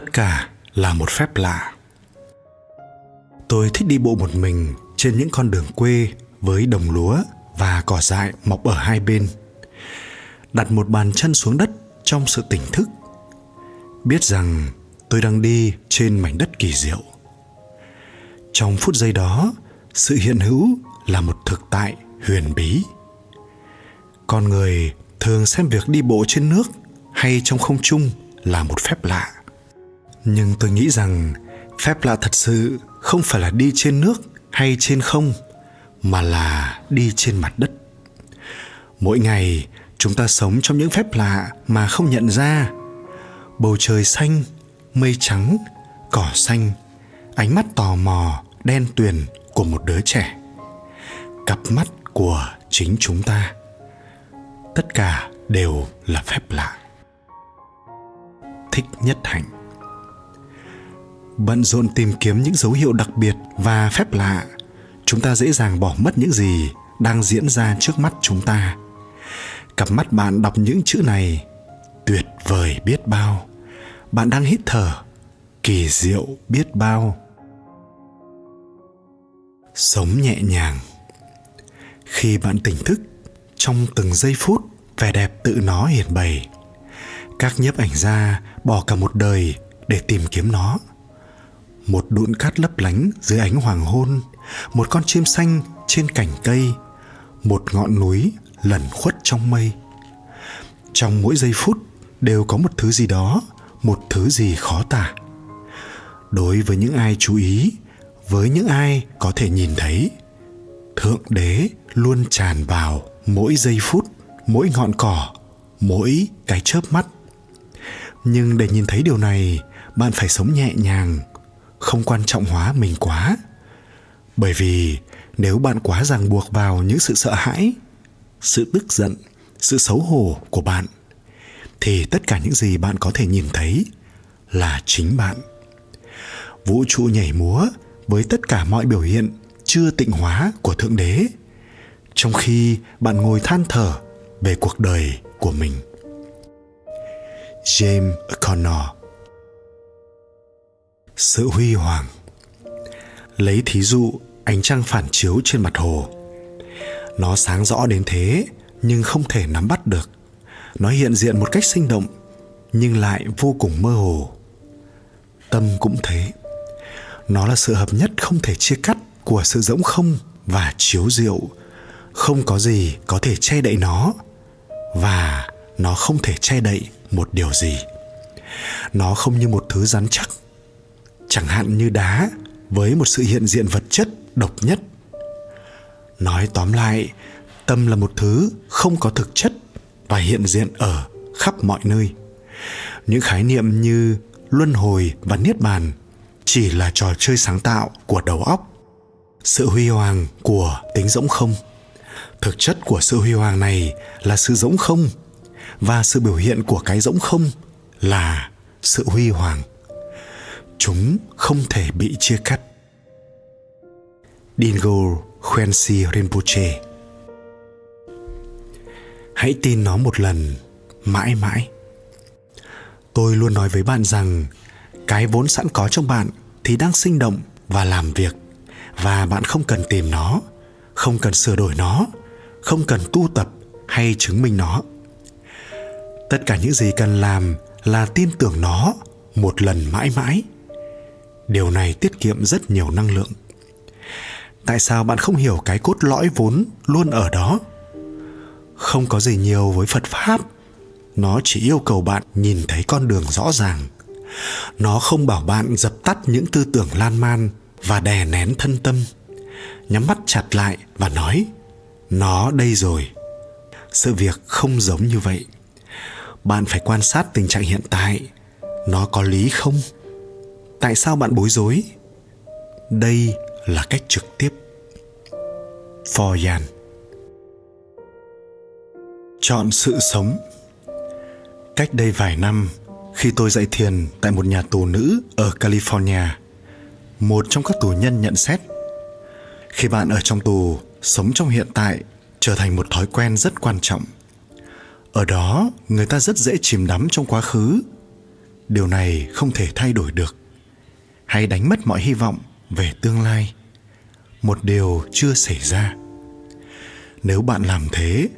tất cả là một phép lạ. Tôi thích đi bộ một mình trên những con đường quê với đồng lúa và cỏ dại mọc ở hai bên, đặt một bàn chân xuống đất trong sự tỉnh thức. Biết rằng tôi đang đi trên mảnh đất kỳ diệu. Trong phút giây đó, sự hiện hữu là một thực tại huyền bí. Con người thường xem việc đi bộ trên nước hay trong không trung là một phép lạ nhưng tôi nghĩ rằng phép lạ thật sự không phải là đi trên nước hay trên không, mà là đi trên mặt đất. Mỗi ngày, chúng ta sống trong những phép lạ mà không nhận ra. Bầu trời xanh, mây trắng, cỏ xanh, ánh mắt tò mò, đen tuyền của một đứa trẻ. Cặp mắt của chính chúng ta, tất cả đều là phép lạ. Thích nhất hạnh bận rộn tìm kiếm những dấu hiệu đặc biệt và phép lạ. Chúng ta dễ dàng bỏ mất những gì đang diễn ra trước mắt chúng ta. Cặp mắt bạn đọc những chữ này, tuyệt vời biết bao. Bạn đang hít thở, kỳ diệu biết bao. Sống nhẹ nhàng. Khi bạn tỉnh thức, trong từng giây phút, vẻ đẹp tự nó hiện bày. Các nhiếp ảnh gia bỏ cả một đời để tìm kiếm nó một đụn cát lấp lánh dưới ánh hoàng hôn, một con chim xanh trên cành cây, một ngọn núi lẩn khuất trong mây. Trong mỗi giây phút đều có một thứ gì đó, một thứ gì khó tả. Đối với những ai chú ý, với những ai có thể nhìn thấy, thượng đế luôn tràn vào mỗi giây phút, mỗi ngọn cỏ, mỗi cái chớp mắt. Nhưng để nhìn thấy điều này, bạn phải sống nhẹ nhàng không quan trọng hóa mình quá. Bởi vì nếu bạn quá ràng buộc vào những sự sợ hãi, sự tức giận, sự xấu hổ của bạn, thì tất cả những gì bạn có thể nhìn thấy là chính bạn. Vũ trụ nhảy múa với tất cả mọi biểu hiện chưa tịnh hóa của thượng đế, trong khi bạn ngồi than thở về cuộc đời của mình. James connor sự huy hoàng. Lấy thí dụ, ánh trăng phản chiếu trên mặt hồ. Nó sáng rõ đến thế, nhưng không thể nắm bắt được. Nó hiện diện một cách sinh động, nhưng lại vô cùng mơ hồ. Tâm cũng thế. Nó là sự hợp nhất không thể chia cắt của sự rỗng không và chiếu diệu không có gì có thể che đậy nó, và nó không thể che đậy một điều gì. Nó không như một thứ rắn chắc chẳng hạn như đá với một sự hiện diện vật chất độc nhất. Nói tóm lại, tâm là một thứ không có thực chất và hiện diện ở khắp mọi nơi. Những khái niệm như luân hồi và niết bàn chỉ là trò chơi sáng tạo của đầu óc. Sự huy hoàng của tính rỗng không. Thực chất của sự huy hoàng này là sự rỗng không và sự biểu hiện của cái rỗng không là sự huy hoàng chúng không thể bị chia cắt Dingo Khensi Rinpoche Hãy tin nó một lần, mãi mãi. Tôi luôn nói với bạn rằng cái vốn sẵn có trong bạn thì đang sinh động và làm việc và bạn không cần tìm nó, không cần sửa đổi nó, không cần tu tập hay chứng minh nó. Tất cả những gì cần làm là tin tưởng nó một lần mãi mãi. Điều này tiết kiệm rất nhiều năng lượng. Tại sao bạn không hiểu cái cốt lõi vốn luôn ở đó? không có gì nhiều với phật pháp. Nó chỉ yêu cầu bạn nhìn thấy con đường rõ ràng. Nó không bảo bạn dập tắt những tư tưởng lan man và đè nén thân tâm. Nhắm mắt chặt lại và nói, nó đây rồi. Sự việc không giống như vậy. Bạn phải quan sát tình trạng hiện tại. Nó có lý không? Tại sao bạn bối rối? Đây là cách trực tiếp. Phò chọn sự sống. Cách đây vài năm, khi tôi dạy thiền tại một nhà tù nữ ở california, một trong các tù nhân nhận xét, khi bạn ở trong tù, sống trong hiện tại trở thành một thói quen rất quan trọng. Ở đó, người ta rất dễ chìm đắm trong quá khứ. Điều này không thể thay đổi được hay đánh mất mọi hy vọng về tương lai. Một điều chưa xảy ra. Nếu bạn làm thế,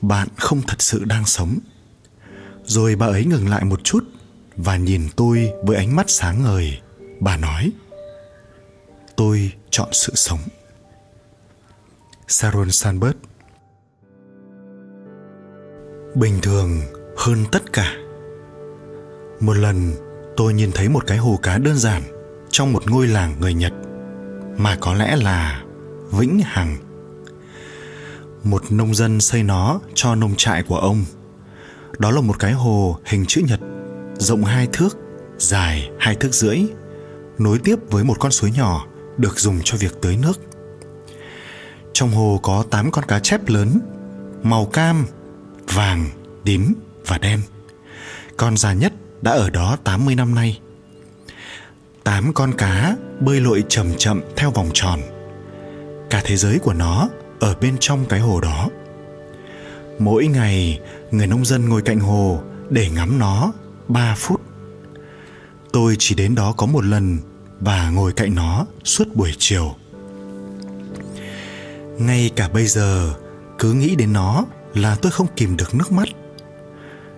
bạn không thật sự đang sống. Rồi bà ấy ngừng lại một chút và nhìn tôi với ánh mắt sáng ngời. Bà nói, tôi chọn sự sống. Sharon Sandberg. Bình thường hơn tất cả. Một lần tôi nhìn thấy một cái hồ cá đơn giản trong một ngôi làng người Nhật mà có lẽ là Vĩnh Hằng. Một nông dân xây nó cho nông trại của ông. Đó là một cái hồ hình chữ nhật, rộng hai thước, dài hai thước rưỡi, nối tiếp với một con suối nhỏ được dùng cho việc tưới nước. Trong hồ có 8 con cá chép lớn, màu cam, vàng, tím và đen. Con già nhất đã ở đó 80 năm nay. Tám con cá bơi lội chậm chậm theo vòng tròn. Cả thế giới của nó ở bên trong cái hồ đó. Mỗi ngày, người nông dân ngồi cạnh hồ để ngắm nó 3 phút. Tôi chỉ đến đó có một lần và ngồi cạnh nó suốt buổi chiều. Ngay cả bây giờ, cứ nghĩ đến nó là tôi không kìm được nước mắt.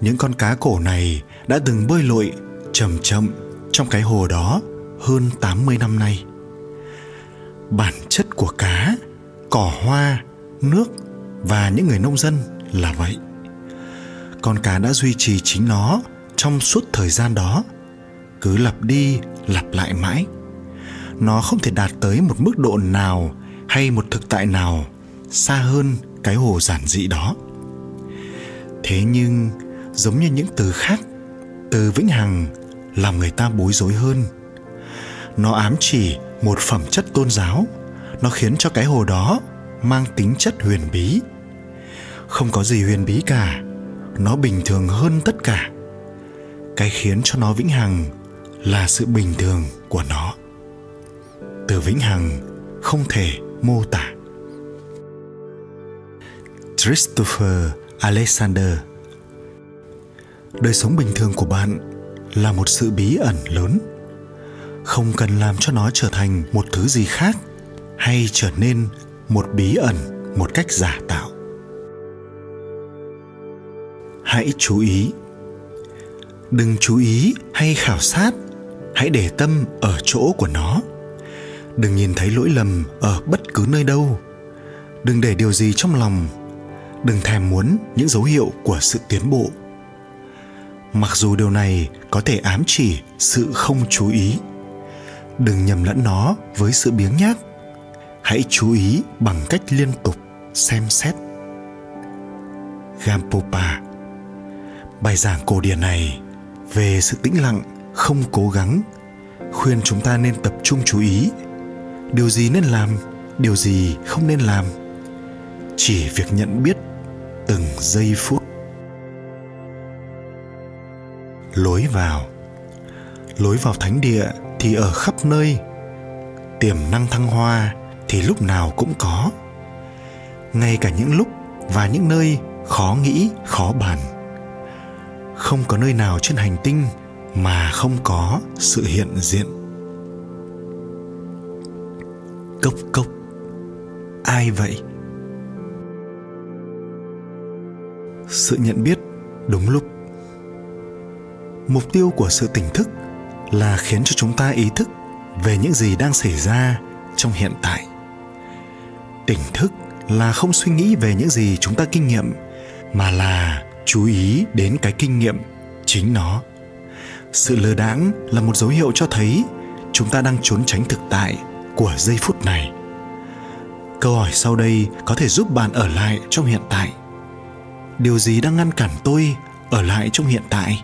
Những con cá cổ này đã từng bơi lội chậm chậm trong cái hồ đó hơn 80 năm nay. Bản chất của cá, cỏ hoa, nước và những người nông dân là vậy. Con cá đã duy trì chính nó trong suốt thời gian đó, cứ lặp đi lặp lại mãi. Nó không thể đạt tới một mức độ nào hay một thực tại nào xa hơn cái hồ giản dị đó. Thế nhưng giống như những từ khác, từ vĩnh hằng làm người ta bối rối hơn. Nó ám chỉ một phẩm chất tôn giáo. Nó khiến cho cái hồ đó mang tính chất huyền bí. Không có gì huyền bí cả. Nó bình thường hơn tất cả. Cái khiến cho nó vĩnh hằng là sự bình thường của nó. Từ vĩnh hằng không thể mô tả. Christopher alexander. Đời sống bình thường của bạn là một sự bí ẩn lớn. Không cần làm cho nó trở thành một thứ gì khác hay trở nên một bí ẩn, một cách giả tạo. Hãy chú ý. Đừng chú ý hay khảo sát. Hãy để tâm ở chỗ của nó. Đừng nhìn thấy lỗi lầm ở bất cứ nơi đâu. Đừng để điều gì trong lòng. Đừng thèm muốn những dấu hiệu của sự tiến bộ. Mặc dù điều này có thể ám chỉ sự không chú ý. Đừng nhầm lẫn nó với sự biếng nhác. Hãy chú ý bằng cách liên tục xem xét. Gampopa, bài giảng cổ điển này về sự tĩnh lặng, không cố gắng, khuyên chúng ta nên tập trung chú ý. Điều gì nên làm, điều gì không nên làm. Chỉ việc nhận biết từng giây phút. Lối vào. Lối vào thánh địa thì ở khắp nơi. Tiềm năng thăng hoa thì lúc nào cũng có. Ngay cả những lúc và những nơi khó nghĩ, khó bàn. Không có nơi nào trên hành tinh mà không có sự hiện diện. Cốc cốc. Ai vậy? Sự nhận biết đúng lúc mục tiêu của sự tỉnh thức là khiến cho chúng ta ý thức về những gì đang xảy ra trong hiện tại. Tỉnh thức là không suy nghĩ về những gì chúng ta kinh nghiệm, mà là chú ý đến cái kinh nghiệm chính nó. Sự lơ đãng là một dấu hiệu cho thấy chúng ta đang trốn tránh thực tại của giây phút này. Câu hỏi sau đây có thể giúp bạn ở lại trong hiện tại. Điều gì đang ngăn cản tôi ở lại trong hiện tại?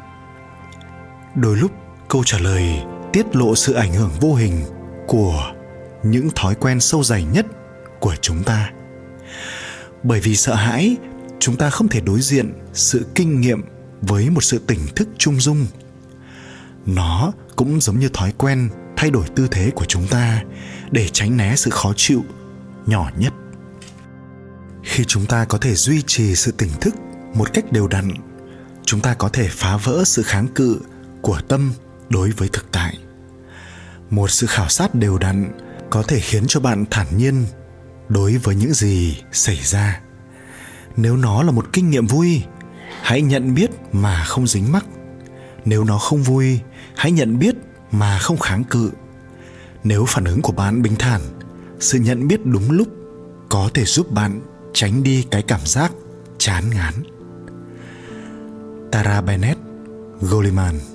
Đôi lúc, câu trả lời tiết lộ sự ảnh hưởng vô hình của những thói quen sâu dày nhất của chúng ta. Bởi vì sợ hãi, chúng ta không thể đối diện sự kinh nghiệm với một sự tỉnh thức trung dung. Nó cũng giống như thói quen thay đổi tư thế của chúng ta để tránh né sự khó chịu nhỏ nhất. Khi chúng ta có thể duy trì sự tỉnh thức một cách đều đặn, chúng ta có thể phá vỡ sự kháng cự của tâm đối với thực tại. Một sự khảo sát đều đặn có thể khiến cho bạn thản nhiên đối với những gì xảy ra. Nếu nó là một kinh nghiệm vui, hãy nhận biết mà không dính mắc. Nếu nó không vui, hãy nhận biết mà không kháng cự. Nếu phản ứng của bạn bình thản, sự nhận biết đúng lúc có thể giúp bạn tránh đi cái cảm giác chán ngán. Tara Bennett, Goleman.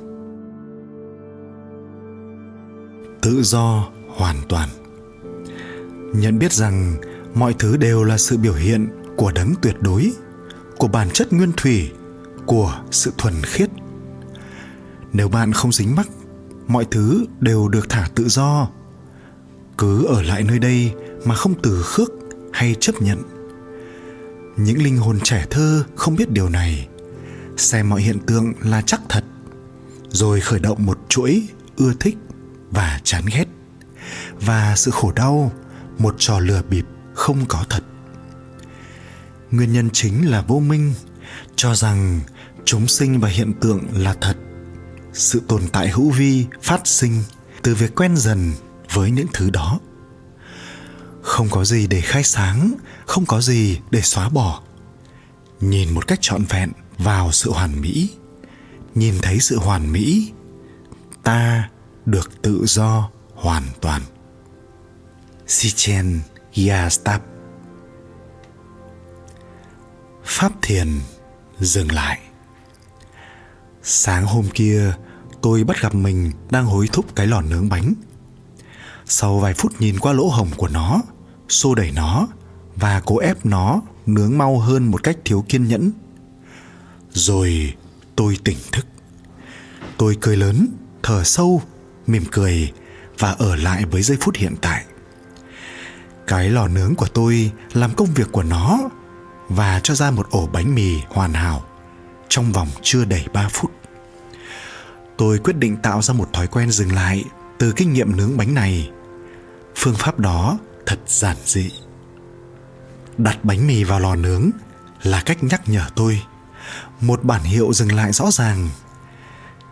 Tự do hoàn toàn Nhận biết rằng mọi thứ đều là sự biểu hiện của đấng tuyệt đối, của bản chất nguyên thủy, của sự thuần khiết. Nếu bạn không dính mắc, mọi thứ đều được thả tự do. Cứ ở lại nơi đây mà không từ khước hay chấp nhận. Những linh hồn trẻ thơ không biết điều này xem mọi hiện tượng là chắc thật rồi khởi động một chuỗi ưa thích và chán ghét. Và sự khổ đau, một trò lừa bịp không có thật. Nguyên nhân chính là vô minh, cho rằng chúng sinh và hiện tượng là thật. Sự tồn tại hữu vi phát sinh từ việc quen dần với những thứ đó. Không có gì để khai sáng, không có gì để xóa bỏ. Nhìn một cách trọn vẹn vào sự hoàn mỹ, nhìn thấy sự hoàn mỹ, ta được tự do hoàn toàn. Sichen Yastap Pháp thiền dừng lại. Sáng hôm kia, tôi bắt gặp mình đang hối thúc cái lò nướng bánh. Sau vài phút nhìn qua lỗ hồng của nó, Xô đẩy nó Và cố ép nó nướng mau hơn một cách thiếu kiên nhẫn. Rồi tôi tỉnh thức. Tôi cười lớn, thở sâu mỉm cười và ở lại với giây phút hiện tại cái lò nướng của tôi làm công việc của nó và cho ra một ổ bánh mì hoàn hảo trong vòng chưa đầy 3 phút. Tôi quyết định tạo ra một thói quen dừng lại từ kinh nghiệm nướng bánh này. Phương pháp đó thật giản dị. Đặt bánh mì vào lò nướng là cách nhắc nhở tôi một bản hiệu dừng lại rõ ràng.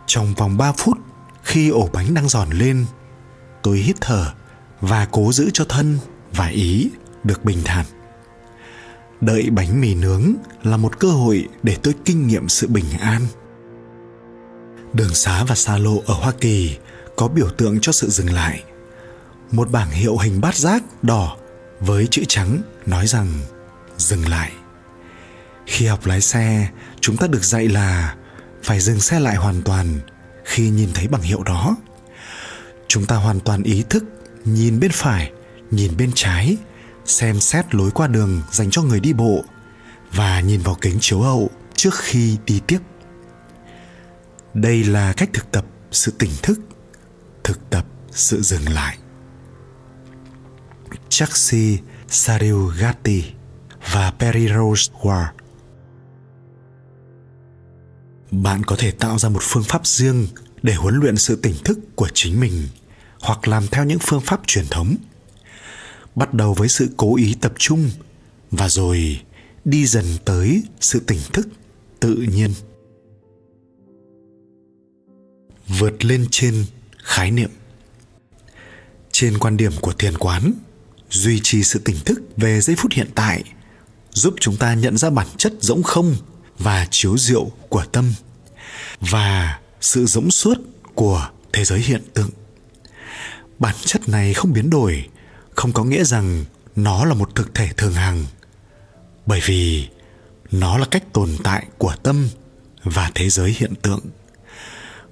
Trong vòng 3 phút, khi ổ bánh đang giòn lên, tôi hít thở và cố giữ cho thân và ý được bình thản. Đợi bánh mì nướng là một cơ hội để tôi kinh nghiệm sự bình an. Đường xá và xa lộ ở Hoa Kỳ có biểu tượng cho sự dừng lại. Một bảng hiệu hình bát giác đỏ với chữ trắng nói rằng dừng lại. Khi học lái xe, chúng ta được dạy là phải dừng xe lại hoàn toàn khi nhìn thấy bảng hiệu đó. Chúng ta hoàn toàn ý thức, nhìn bên phải, nhìn bên trái, xem xét lối qua đường dành cho người đi bộ và nhìn vào kính chiếu hậu trước khi đi tiếp. Đây là cách thực tập sự tỉnh thức, thực tập sự dừng lại. Chaksi Sarugati và Perry Rose Ward bạn có thể tạo ra một phương pháp riêng để huấn luyện sự tỉnh thức của chính mình, hoặc làm theo những phương pháp truyền thống. Bắt đầu với sự cố ý tập trung, và rồi đi dần tới sự tỉnh thức tự nhiên. Vượt lên trên khái niệm. Trên quan điểm của thiền quán, duy trì sự tỉnh thức về giây phút hiện tại giúp chúng ta nhận ra bản chất rỗng không và chiếu diệu của tâm, và sự rỗng suốt của thế giới hiện tượng. Bản chất này không biến đổi, không có nghĩa rằng nó là một thực thể thường hằng, bởi vì nó là cách tồn tại của tâm và thế giới hiện tượng.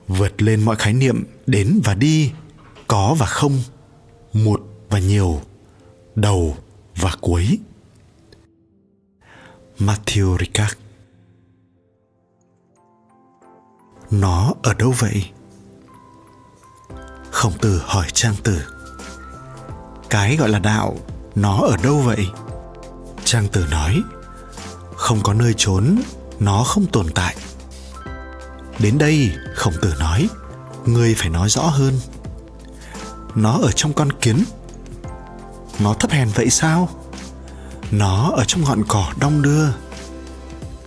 Vượt lên mọi khái niệm đến và đi, có và không, một và nhiều, đầu và cuối. Matthew Ricard. Nó ở đâu vậy? Khổng tử hỏi trang tử. Cái gọi là đạo, nó ở đâu vậy? Trang tử nói, không có nơi trốn, nó không tồn tại. Đến đây, khổng tử nói, ngươi phải nói rõ hơn. Nó ở trong con kiến. Nó thấp hèn vậy sao? Nó ở trong ngọn cỏ đong đưa.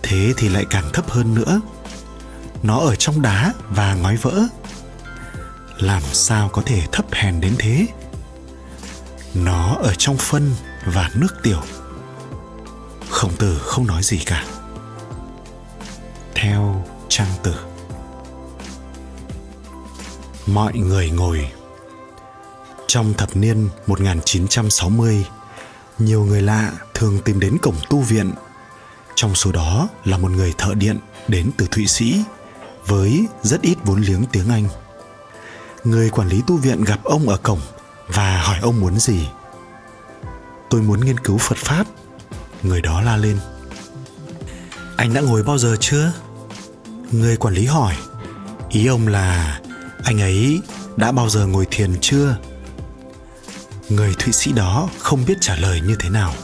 Thế thì lại càng thấp hơn nữa nó ở trong đá và ngói vỡ. Làm sao có thể thấp hèn đến thế? Nó ở trong phân và nước tiểu. Khổng tử không nói gì cả. Theo trang tử. Mọi người ngồi. Trong thập niên 1960, nhiều người lạ thường tìm đến cổng tu viện. Trong số đó là một người thợ điện đến từ Thụy Sĩ với rất ít vốn liếng tiếng Anh. Người quản lý tu viện gặp ông ở cổng và hỏi ông muốn gì. Tôi muốn nghiên cứu Phật Pháp. Người đó la lên. Anh đã ngồi bao giờ chưa? Người quản lý hỏi. Ý ông là, anh ấy đã bao giờ ngồi thiền chưa? Người Thụy Sĩ đó không biết trả lời như thế nào.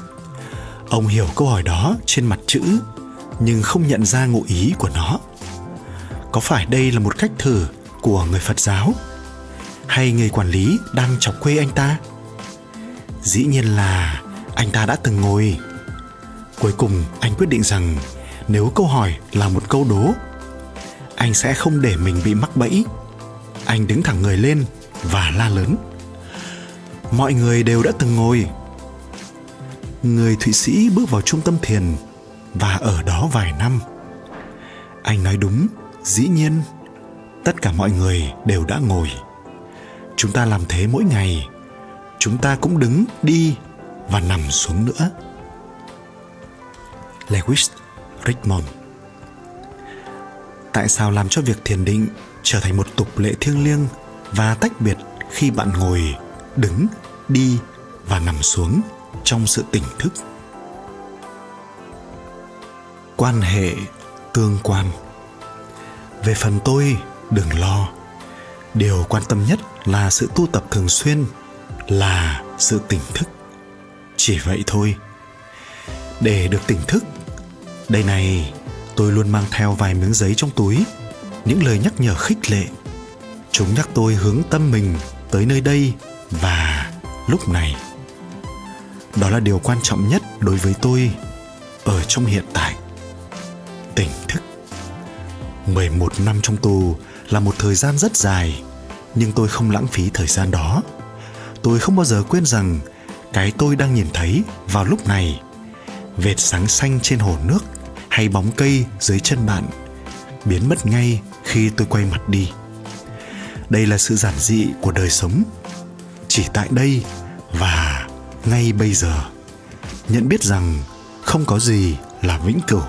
Ông hiểu câu hỏi đó trên mặt chữ, nhưng không nhận ra ngụ ý của nó. Có phải đây là một cách thử của người Phật giáo hay người quản lý đang chọc quê anh ta? Dĩ nhiên là anh ta đã từng ngồi. Cuối cùng anh quyết định rằng nếu câu hỏi là một câu đố, anh sẽ không để mình bị mắc bẫy. Anh đứng thẳng người lên và la lớn mọi người đều đã từng ngồi người thụy sĩ bước vào trung tâm thiền và ở đó vài năm anh nói đúng dĩ nhiên, tất cả mọi người đều đã ngồi. Chúng ta làm thế mỗi ngày. Chúng ta cũng đứng đi và nằm xuống nữa. Lewis richmond. Tại sao làm cho việc thiền định trở thành một tục lệ thiêng liêng và tách biệt khi bạn ngồi, đứng, đi và nằm xuống trong sự tỉnh thức? Quan hệ tương quan về phần tôi, đừng lo. Điều quan tâm nhất là sự tu tập thường xuyên, là sự tỉnh thức. Chỉ vậy thôi. Để được tỉnh thức, đây này, tôi luôn mang theo vài miếng giấy trong túi, những lời nhắc nhở khích lệ. Chúng nhắc tôi hướng tâm mình tới nơi đây và lúc này. Đó là điều quan trọng nhất đối với tôi ở trong hiện tại. Tỉnh thức. 11 năm trong tù là một thời gian rất dài, nhưng tôi không lãng phí thời gian đó. Tôi không bao giờ quên rằng cái tôi đang nhìn thấy vào lúc này, vệt sáng xanh trên hồ nước hay bóng cây dưới chân bạn biến mất ngay khi tôi quay mặt đi. Đây là sự giản dị của đời sống, chỉ tại đây và ngay bây giờ. Nhận biết rằng không có gì là vĩnh cửu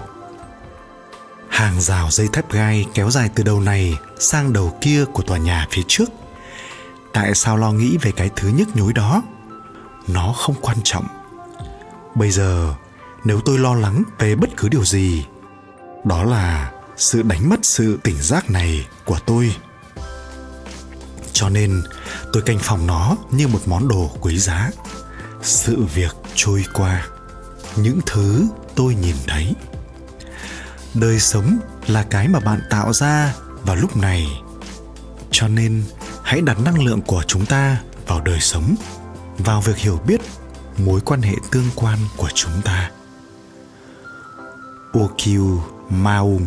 hàng rào dây thép gai kéo dài từ đầu này sang đầu kia của tòa nhà phía trước. Tại sao lo nghĩ về cái thứ nhức nhối đó? Nó không quan trọng. Bây giờ, nếu tôi lo lắng về bất cứ điều gì, đó là sự đánh mất sự tỉnh giác này của tôi. Cho nên, tôi canh phòng nó như một món đồ quý giá. Sự việc trôi qua. Những thứ tôi nhìn thấy đời sống là cái mà bạn tạo ra vào lúc này. Cho nên, hãy đặt năng lượng của chúng ta vào đời sống, vào việc hiểu biết mối quan hệ tương quan của chúng ta. Okyu Maung